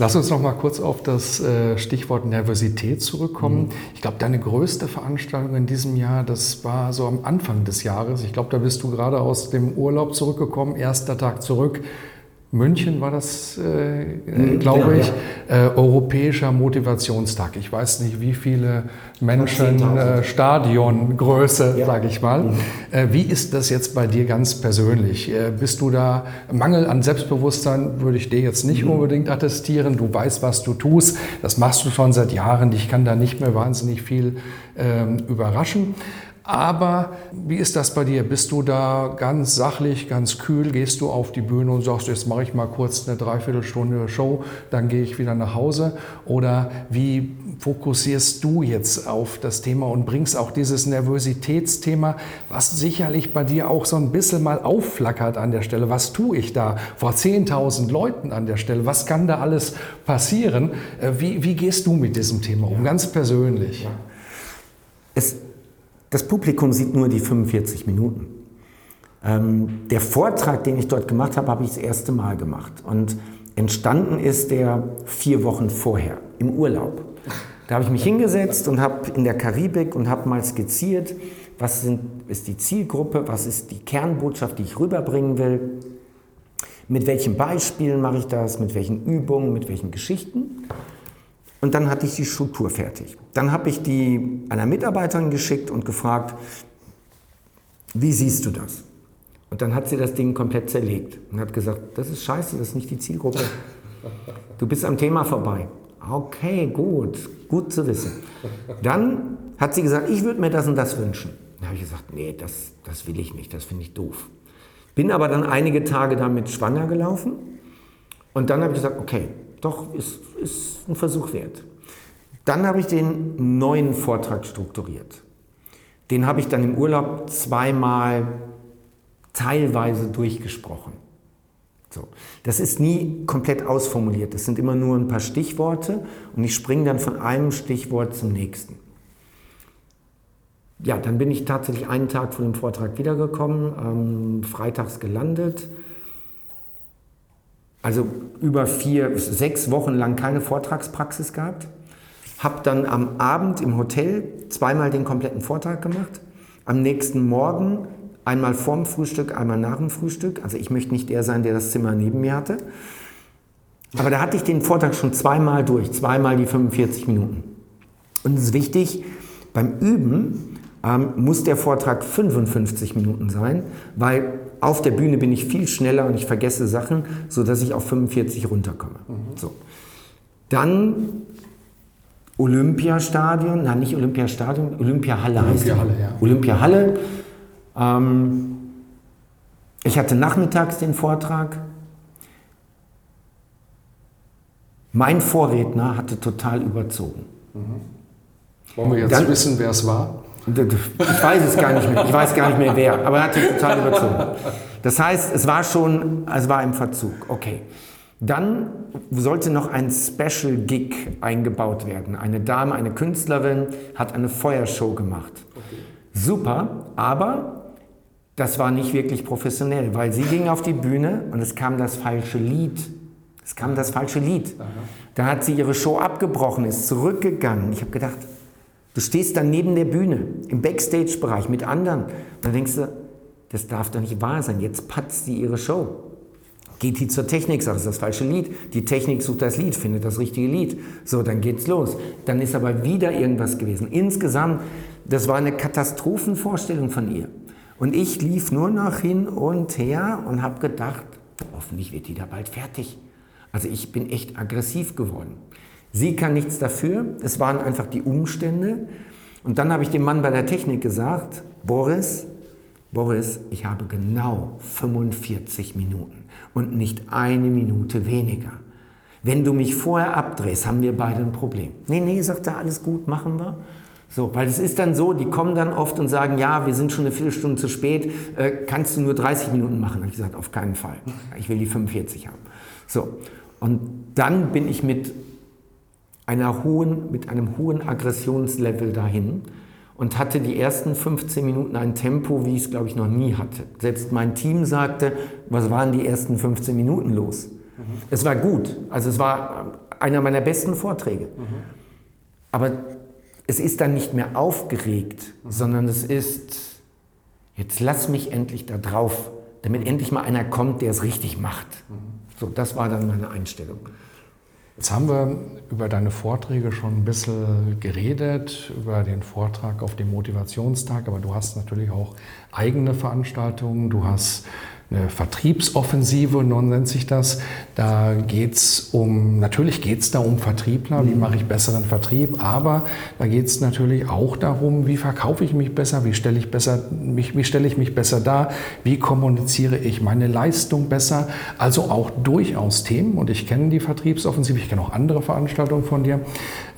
Lass uns noch mal kurz auf das äh, Stichwort Nervosität zurückkommen. Mhm. Ich glaube, deine größte Veranstaltung in diesem Jahr, das war so am Anfang des Jahres. Ich glaube, da bist du gerade aus dem Urlaub zurückgekommen, erster Tag zurück. München war das, äh, mhm, glaube ich, ja. Äh, Europäischer Motivationstag. Ich weiß nicht, wie viele Menschen, äh, Stadiongröße, ja. sage ich mal. Mhm. Äh, wie ist das jetzt bei dir ganz persönlich? Äh, bist du da, Mangel an Selbstbewusstsein würde ich dir jetzt nicht mhm. unbedingt attestieren. Du weißt, was du tust. Das machst du schon seit Jahren. Ich kann da nicht mehr wahnsinnig viel ähm, überraschen. Aber wie ist das bei dir? Bist du da ganz sachlich, ganz kühl? Gehst du auf die Bühne und sagst, jetzt mache ich mal kurz eine Dreiviertelstunde Show, dann gehe ich wieder nach Hause? Oder wie fokussierst du jetzt auf das Thema und bringst auch dieses Nervositätsthema, was sicherlich bei dir auch so ein bisschen mal aufflackert an der Stelle? Was tue ich da vor 10.000 Leuten an der Stelle? Was kann da alles passieren? Äh, wie, wie gehst du mit diesem Thema um, ganz persönlich? Es das Publikum sieht nur die 45 Minuten. Ähm, der Vortrag, den ich dort gemacht habe, habe ich das erste Mal gemacht. Und entstanden ist der vier Wochen vorher, im Urlaub. Da habe ich mich hingesetzt und habe in der Karibik und habe mal skizziert, was sind, ist die Zielgruppe, was ist die Kernbotschaft, die ich rüberbringen will, mit welchen Beispielen mache ich das, mit welchen Übungen, mit welchen Geschichten. Und dann hatte ich die Struktur fertig. Dann habe ich die einer Mitarbeiterin geschickt und gefragt, wie siehst du das? Und dann hat sie das Ding komplett zerlegt und hat gesagt, das ist scheiße, das ist nicht die Zielgruppe. Du bist am Thema vorbei. Okay, gut, gut zu wissen. Dann hat sie gesagt, ich würde mir das und das wünschen. Dann habe ich gesagt, nee, das, das will ich nicht, das finde ich doof. Bin aber dann einige Tage damit schwanger gelaufen und dann habe ich gesagt, okay, doch, ist, ist ein Versuch wert. Dann habe ich den neuen Vortrag strukturiert. Den habe ich dann im Urlaub zweimal teilweise durchgesprochen. So. Das ist nie komplett ausformuliert. Das sind immer nur ein paar Stichworte und ich springe dann von einem Stichwort zum nächsten. Ja, dann bin ich tatsächlich einen Tag vor dem Vortrag wiedergekommen, ähm, freitags gelandet also über vier, sechs Wochen lang keine Vortragspraxis gehabt. Habe dann am Abend im Hotel zweimal den kompletten Vortrag gemacht. Am nächsten Morgen einmal vorm Frühstück, einmal nach dem Frühstück. Also ich möchte nicht der sein, der das Zimmer neben mir hatte. Aber da hatte ich den Vortrag schon zweimal durch, zweimal die 45 Minuten. Und es ist wichtig, beim Üben ähm, muss der Vortrag 55 Minuten sein, weil auf der Bühne bin ich viel schneller und ich vergesse Sachen, sodass ich auf 45 runterkomme. Mhm. So. Dann Olympiastadion, nein, nicht Olympiastadion, Olympiahalle heißt Olympiahalle, ja. Olympiahalle. Ähm, ich hatte nachmittags den Vortrag. Mein Vorredner hatte total überzogen. Mhm. Wollen wir jetzt Dann, wissen, wer es war? Ich weiß es gar nicht mehr. Ich weiß gar nicht mehr wer. Aber er hat sich total überzogen. Das heißt, es war schon, es war im Verzug. Okay. Dann sollte noch ein Special Gig eingebaut werden. Eine Dame, eine Künstlerin hat eine Feuershow gemacht. Okay. Super, aber das war nicht wirklich professionell, weil sie ging auf die Bühne und es kam das falsche Lied. Es kam das falsche Lied. Aha. Da hat sie ihre Show abgebrochen, ist zurückgegangen. Ich habe gedacht, Du stehst dann neben der Bühne, im Backstage-Bereich mit anderen. Dann denkst du, das darf doch nicht wahr sein. Jetzt patzt sie ihre Show. Geht die zur Technik, sagt, das ist das falsche Lied. Die Technik sucht das Lied, findet das richtige Lied. So, dann geht's los. Dann ist aber wieder irgendwas gewesen. Insgesamt, das war eine Katastrophenvorstellung von ihr. Und ich lief nur noch hin und her und habe gedacht, hoffentlich wird die da bald fertig. Also ich bin echt aggressiv geworden. Sie kann nichts dafür, es waren einfach die Umstände. Und dann habe ich dem Mann bei der Technik gesagt, Boris, Boris, ich habe genau 45 Minuten und nicht eine Minute weniger. Wenn du mich vorher abdrehst, haben wir beide ein Problem. Nee, nee, sagt er, alles gut, machen wir. So, weil es ist dann so, die kommen dann oft und sagen, ja, wir sind schon eine Viertelstunde zu spät, äh, kannst du nur 30 Minuten machen? Da habe ich gesagt, auf keinen Fall. Ich will die 45 haben. So, und dann bin ich mit, einer hohen, mit einem hohen Aggressionslevel dahin und hatte die ersten 15 Minuten ein Tempo, wie ich es, glaube ich, noch nie hatte. Selbst mein Team sagte, was waren die ersten 15 Minuten los? Mhm. Es war gut, also es war einer meiner besten Vorträge. Mhm. Aber es ist dann nicht mehr aufgeregt, mhm. sondern es ist, jetzt lass mich endlich da drauf, damit endlich mal einer kommt, der es richtig macht. Mhm. So, das war dann meine Einstellung. Jetzt haben wir über deine Vorträge schon ein bisschen geredet, über den Vortrag auf dem Motivationstag, aber du hast natürlich auch eigene Veranstaltungen, du hast eine Vertriebsoffensive, nun nennt sich das. Da geht es um, natürlich geht es da um Vertriebler, wie mache ich besseren Vertrieb, aber da geht es natürlich auch darum, wie verkaufe ich mich besser, wie stelle ich, besser, mich, wie stelle ich mich besser dar, wie kommuniziere ich meine Leistung besser. Also auch durchaus Themen, und ich kenne die Vertriebsoffensive, ich kenne auch andere Veranstaltungen von dir,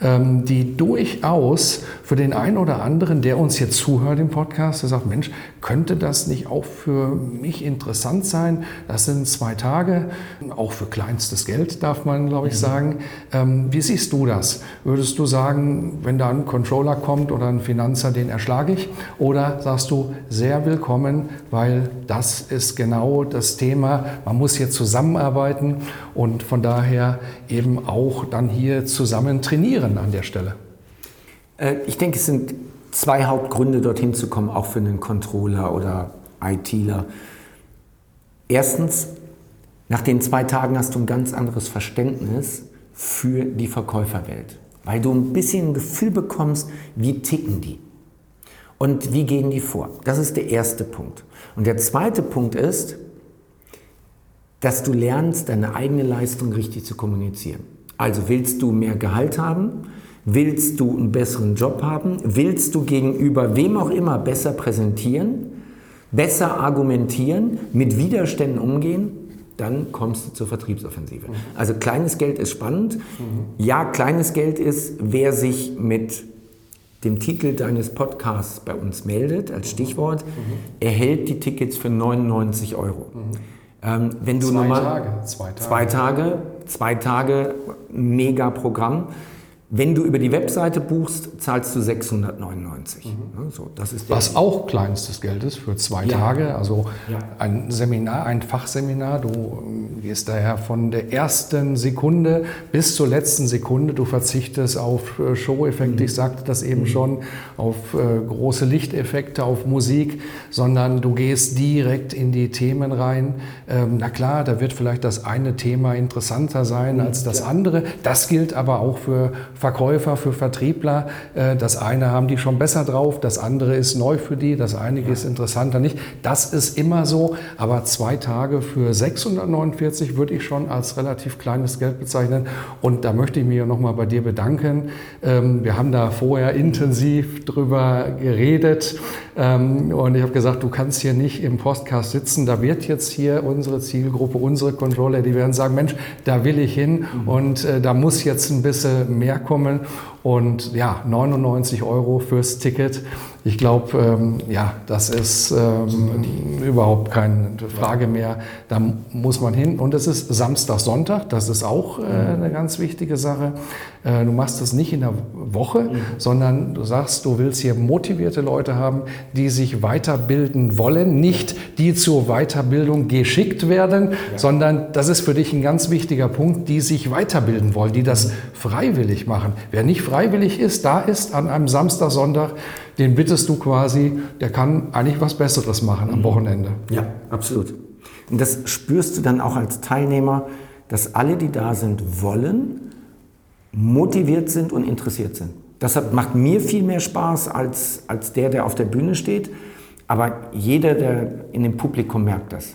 ähm, die durchaus für den einen oder anderen, der uns jetzt zuhört im Podcast, der sagt, Mensch, könnte das nicht auch für mich interessant sein? Das sind zwei Tage, auch für kleinstes Geld, darf man, glaube ich, mhm. sagen. Ähm, wie siehst du das? Würdest du sagen, wenn da ein Controller kommt oder ein Finanzer, den erschlage ich? Oder sagst du, sehr willkommen, weil das ist genau das Thema. Man muss hier zusammenarbeiten und von daher eben auch dann hier zusammen trainieren an der Stelle. Äh, ich denke, es sind zwei Hauptgründe, dorthin zu kommen, auch für einen Controller oder ITler. Erstens, nach den zwei Tagen hast du ein ganz anderes Verständnis für die Verkäuferwelt, weil du ein bisschen ein Gefühl bekommst, wie ticken die und wie gehen die vor. Das ist der erste Punkt. Und der zweite Punkt ist, dass du lernst, deine eigene Leistung richtig zu kommunizieren. Also willst du mehr Gehalt haben? Willst du einen besseren Job haben? Willst du gegenüber wem auch immer besser präsentieren, besser argumentieren, mit Widerständen umgehen? Dann kommst du zur Vertriebsoffensive. Mhm. Also kleines Geld ist spannend. Mhm. Ja, kleines Geld ist, wer sich mit dem Titel deines Podcasts bei uns meldet, als Stichwort, mhm. erhält die Tickets für 99 Euro. Mhm. Ähm, wenn du zwei, normal, Tage. zwei Tage. Zwei Tage. Zwei Tage, mega Programm. Wenn du über die Webseite buchst, zahlst du 699. Mhm. So, das ist Was auch kleinstes Geld ist für zwei ja. Tage. Also ja. ein Seminar, ein Fachseminar. Du ähm, gehst daher von der ersten Sekunde bis zur letzten Sekunde. Du verzichtest auf äh, Show-Effekte, mhm. ich sagte das eben mhm. schon, auf äh, große Lichteffekte, auf Musik, sondern du gehst direkt in die Themen rein. Ähm, na klar, da wird vielleicht das eine Thema interessanter sein mhm. als das andere. Das gilt aber auch für Verkäufer, für Vertriebler. Äh, das eine haben die schon besser drauf, das andere ist neu für die, das eine ist interessanter nicht. Das ist immer so, aber zwei Tage für 649 würde ich schon als relativ kleines Geld bezeichnen. Und da möchte ich mich ja nochmal bei dir bedanken. Ähm, wir haben da vorher intensiv drüber geredet ähm, und ich habe gesagt, du kannst hier nicht im Podcast sitzen. Da wird jetzt hier unsere Zielgruppe, unsere Controller, die werden sagen, Mensch, da will ich hin mhm. und äh, da muss jetzt ein bisschen mehr kommen kommen. Und ja, 99 Euro fürs Ticket. Ich glaube, ähm, ja, das ist ähm, überhaupt keine Frage mehr. Da muss man hin. Und es ist Samstag, Sonntag. Das ist auch äh, eine ganz wichtige Sache. Äh, du machst das nicht in der Woche, mhm. sondern du sagst, du willst hier motivierte Leute haben, die sich weiterbilden wollen. Nicht die zur Weiterbildung geschickt werden, ja. sondern das ist für dich ein ganz wichtiger Punkt, die sich weiterbilden wollen, die das mhm. freiwillig machen. Wer nicht freiwillig ist, da ist an einem Samstag, Sonntag, den bittest du quasi, der kann eigentlich was Besseres machen am mhm. Wochenende. Ja, absolut. Und das spürst du dann auch als Teilnehmer, dass alle, die da sind, wollen, motiviert sind und interessiert sind. Das macht mir viel mehr Spaß als, als der, der auf der Bühne steht. Aber jeder, der in dem Publikum merkt das.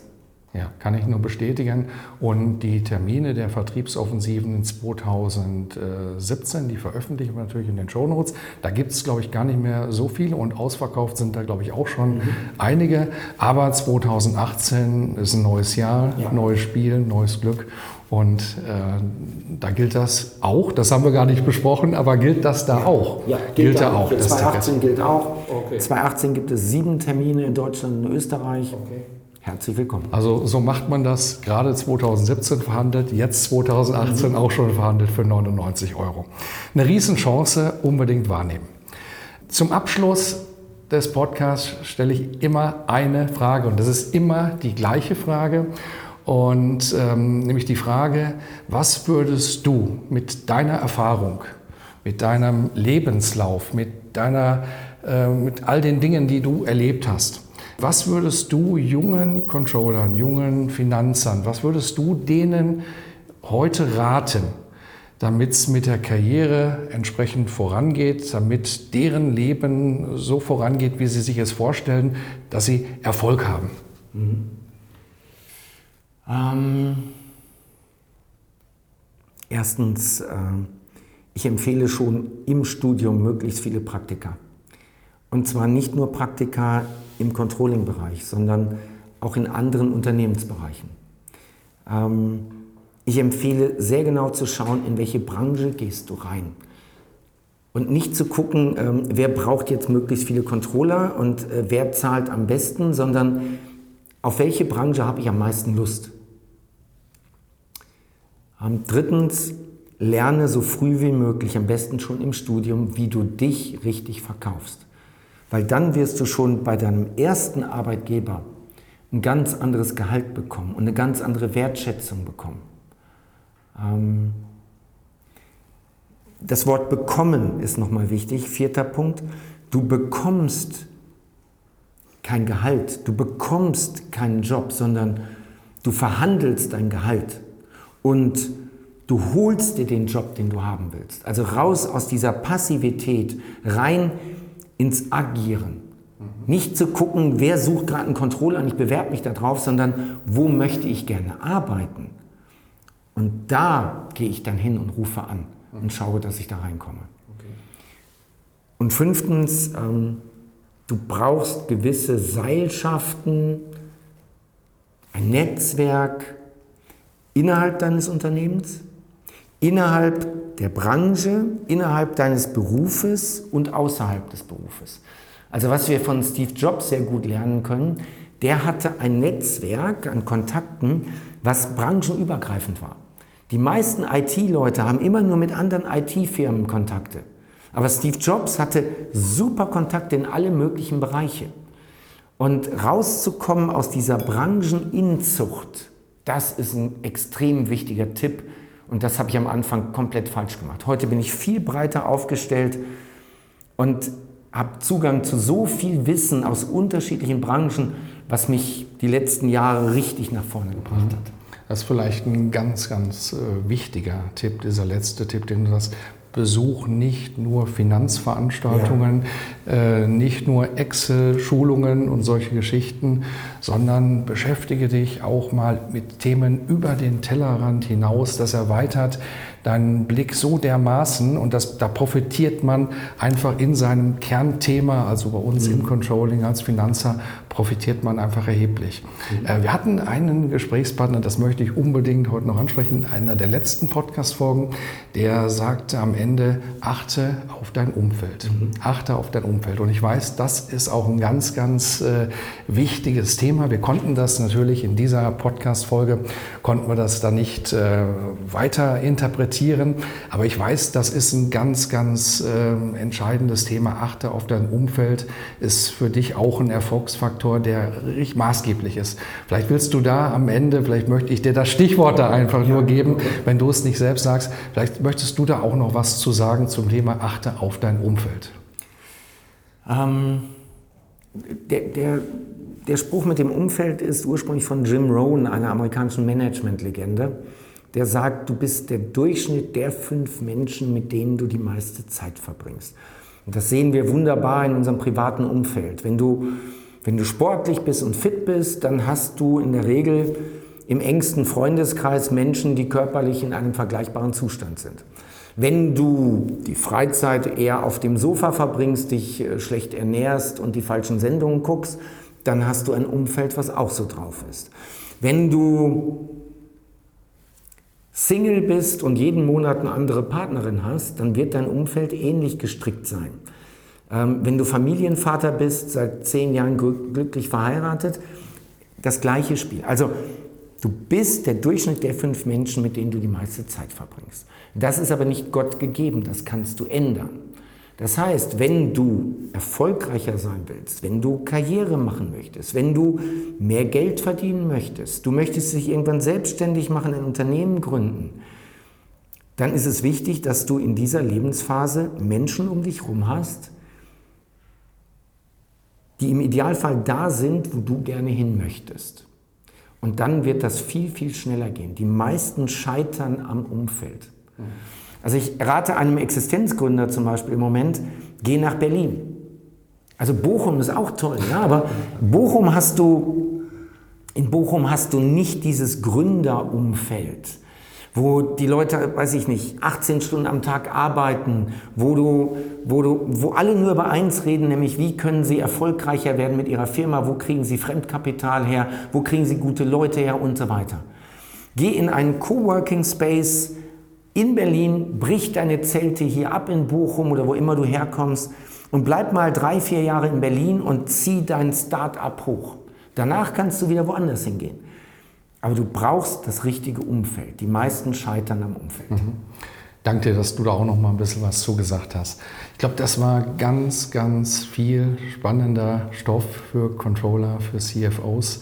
Ja, kann ich nur bestätigen. Und die Termine der Vertriebsoffensiven in 2017, die veröffentlichen wir natürlich in den Shownotes. Da gibt es, glaube ich, gar nicht mehr so viele und ausverkauft sind da, glaube ich, auch schon mhm. einige. Aber 2018 ist ein neues Jahr, ja. neues Spiel, neues Glück. Und äh, da gilt das auch, das haben wir gar nicht besprochen, aber gilt das da auch? Ja, gilt, gilt da auch. 2018 gilt auch. Okay. 2018 gibt es sieben Termine in Deutschland und Österreich. Okay. Herzlich willkommen. Also so macht man das gerade 2017 verhandelt, jetzt 2018 mhm. auch schon verhandelt für 99 Euro. Eine Riesenchance, unbedingt wahrnehmen. Zum Abschluss des Podcasts stelle ich immer eine Frage und das ist immer die gleiche Frage und ähm, nämlich die Frage, was würdest du mit deiner Erfahrung, mit deinem Lebenslauf, mit deiner, äh, mit all den Dingen, die du erlebt hast, was würdest du jungen Controllern, jungen Finanzern, was würdest du denen heute raten, damit es mit der Karriere entsprechend vorangeht, damit deren Leben so vorangeht, wie sie sich es vorstellen, dass sie Erfolg haben? Mhm. Ähm, erstens, äh, ich empfehle schon im Studium möglichst viele Praktika. Und zwar nicht nur Praktika im Controlling-Bereich, sondern auch in anderen Unternehmensbereichen. Ähm, ich empfehle sehr genau zu schauen, in welche Branche gehst du rein. Und nicht zu gucken, ähm, wer braucht jetzt möglichst viele Controller und äh, wer zahlt am besten, sondern auf welche Branche habe ich am meisten Lust. Ähm, drittens, lerne so früh wie möglich, am besten schon im Studium, wie du dich richtig verkaufst. Weil dann wirst du schon bei deinem ersten Arbeitgeber ein ganz anderes Gehalt bekommen und eine ganz andere Wertschätzung bekommen. Ähm, das Wort bekommen ist nochmal wichtig. Vierter Punkt. Du bekommst kein Gehalt, du bekommst keinen Job, sondern du verhandelst dein Gehalt und du holst dir den Job, den du haben willst. Also raus aus dieser Passivität, rein ins Agieren. Nicht zu gucken, wer sucht gerade einen Controller und ich bewerbe mich darauf, sondern wo möchte ich gerne arbeiten. Und da gehe ich dann hin und rufe an und schaue, dass ich da reinkomme. Und fünftens, ähm, du brauchst gewisse Seilschaften, ein Netzwerk innerhalb deines Unternehmens, innerhalb der Branche, innerhalb deines Berufes und außerhalb des Berufes. Also was wir von Steve Jobs sehr gut lernen können, der hatte ein Netzwerk an Kontakten, was branchenübergreifend war. Die meisten IT-Leute haben immer nur mit anderen IT-Firmen Kontakte. Aber Steve Jobs hatte super Kontakte in alle möglichen Bereiche. Und rauszukommen aus dieser Brancheninzucht, das ist ein extrem wichtiger Tipp, und das habe ich am Anfang komplett falsch gemacht. Heute bin ich viel breiter aufgestellt und habe Zugang zu so viel Wissen aus unterschiedlichen Branchen, was mich die letzten Jahre richtig nach vorne gebracht hat. Das ist vielleicht ein ganz, ganz äh, wichtiger Tipp, dieser letzte Tipp, den du hast. Besuch nicht nur Finanzveranstaltungen, ja. äh, nicht nur Excel-Schulungen und solche Geschichten, sondern beschäftige dich auch mal mit Themen über den Tellerrand hinaus. Das erweitert deinen Blick so dermaßen und das, da profitiert man einfach in seinem Kernthema, also bei uns mhm. im Controlling als Finanzer, profitiert man einfach erheblich. Mhm. Wir hatten einen Gesprächspartner, das möchte ich unbedingt heute noch ansprechen, einer der letzten Podcast-Folgen, der sagte am Ende, achte auf dein Umfeld. Mhm. Achte auf dein Umfeld. Und ich weiß, das ist auch ein ganz, ganz äh, wichtiges Thema. Wir konnten das natürlich in dieser Podcast-Folge, konnten wir das da nicht äh, weiter interpretieren interpretieren. Aber ich weiß, das ist ein ganz, ganz äh, entscheidendes Thema. Achte auf dein Umfeld, ist für dich auch ein Erfolgsfaktor, der richtig maßgeblich ist. Vielleicht willst du da am Ende, vielleicht möchte ich dir das Stichwort da einfach nur geben, wenn du es nicht selbst sagst. Vielleicht möchtest du da auch noch was zu sagen zum Thema Achte auf dein Umfeld. Ähm, der, der, der Spruch mit dem Umfeld ist ursprünglich von Jim Rohn, einer amerikanischen Management-Legende der sagt, du bist der Durchschnitt der fünf Menschen, mit denen du die meiste Zeit verbringst. Und das sehen wir wunderbar in unserem privaten Umfeld. Wenn du Wenn du sportlich bist und fit bist, dann hast du in der Regel im engsten Freundeskreis Menschen, die körperlich in einem vergleichbaren Zustand sind. Wenn du die Freizeit eher auf dem Sofa verbringst, dich äh, schlecht ernährst und die falschen Sendungen guckst, dann hast du ein Umfeld, was auch so drauf ist. Wenn du Single bist und jeden Monat eine andere Partnerin hast, dann wird dein Umfeld ähnlich gestrickt sein. Ähm, wenn du Familienvater bist, seit zehn Jahren glücklich verheiratet, das gleiche Spiel. Also du bist der Durchschnitt der fünf Menschen, mit denen du die meiste Zeit verbringst. Das ist aber nicht Gott gegeben, das kannst du ändern. Das heißt, wenn du erfolgreicher sein willst, wenn du Karriere machen möchtest, wenn du mehr Geld verdienen möchtest, du möchtest dich irgendwann selbstständig machen, ein Unternehmen gründen, dann ist es wichtig, dass du in dieser Lebensphase Menschen um dich herum hast, die im Idealfall da sind, wo du gerne hin möchtest. Und dann wird das viel, viel schneller gehen. Die meisten scheitern am Umfeld. Also ich rate einem Existenzgründer zum Beispiel im Moment, geh nach Berlin. Also Bochum ist auch toll, ja, aber Bochum hast du, in Bochum hast du nicht dieses Gründerumfeld wo die Leute, weiß ich nicht, 18 Stunden am Tag arbeiten, wo du, wo du, wo alle nur über eins reden, nämlich wie können sie erfolgreicher werden mit ihrer Firma, wo kriegen sie Fremdkapital her, wo kriegen sie gute Leute her und so weiter. Geh in einen Coworking Space in Berlin, brich deine Zelte hier ab in Bochum oder wo immer du herkommst und bleib mal drei, vier Jahre in Berlin und zieh dein Start-up hoch. Danach kannst du wieder woanders hingehen. Aber du brauchst das richtige Umfeld. Die meisten scheitern am Umfeld. Mhm. Danke dir, dass du da auch noch mal ein bisschen was zugesagt hast. Ich glaube, das war ganz, ganz viel spannender Stoff für Controller, für CFOs.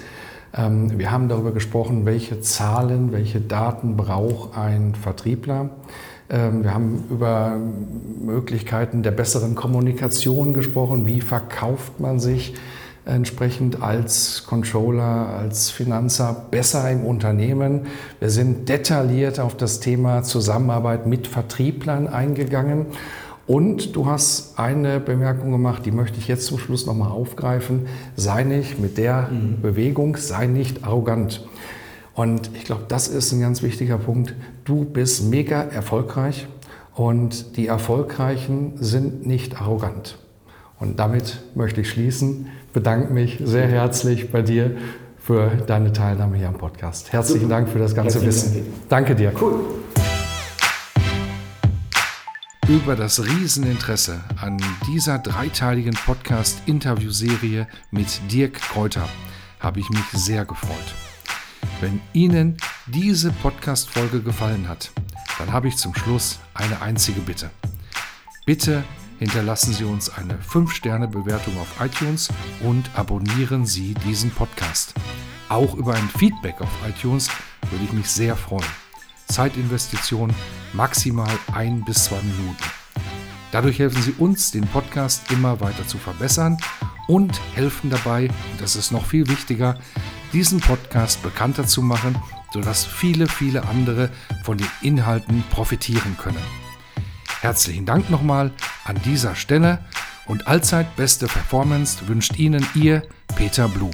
Ähm, wir haben darüber gesprochen, welche Zahlen, welche Daten braucht ein Vertriebler. Ähm, wir haben über Möglichkeiten der besseren Kommunikation gesprochen. Wie verkauft man sich? Entsprechend als Controller, als Finanzer besser im Unternehmen. Wir sind detailliert auf das Thema Zusammenarbeit mit Vertrieblern eingegangen. Und du hast eine Bemerkung gemacht, die möchte ich jetzt zum Schluss nochmal aufgreifen. Sei nicht mit der mhm. Bewegung, sei nicht arrogant. Und ich glaube, das ist ein ganz wichtiger Punkt. Du bist mega erfolgreich und die Erfolgreichen sind nicht arrogant. Und damit möchte ich schließen bedanke mich sehr herzlich bei dir für deine Teilnahme hier am Podcast. Herzlichen Dank für das ganze Wissen. Danke dir. Cool. Über das Rieseninteresse an dieser dreiteiligen Podcast-Interviewserie mit Dirk Kräuter habe ich mich sehr gefreut. Wenn Ihnen diese Podcast-Folge gefallen hat, dann habe ich zum Schluss eine einzige Bitte. Bitte hinterlassen Sie uns eine 5-Sterne-Bewertung auf iTunes und abonnieren Sie diesen Podcast. Auch über ein Feedback auf iTunes würde ich mich sehr freuen. Zeitinvestition maximal ein bis zwei Minuten. Dadurch helfen Sie uns, den Podcast immer weiter zu verbessern und helfen dabei, und das ist noch viel wichtiger, diesen Podcast bekannter zu machen, sodass viele, viele andere von den Inhalten profitieren können. Herzlichen Dank nochmal an dieser Stelle und allzeit beste Performance wünscht Ihnen Ihr Peter Blum.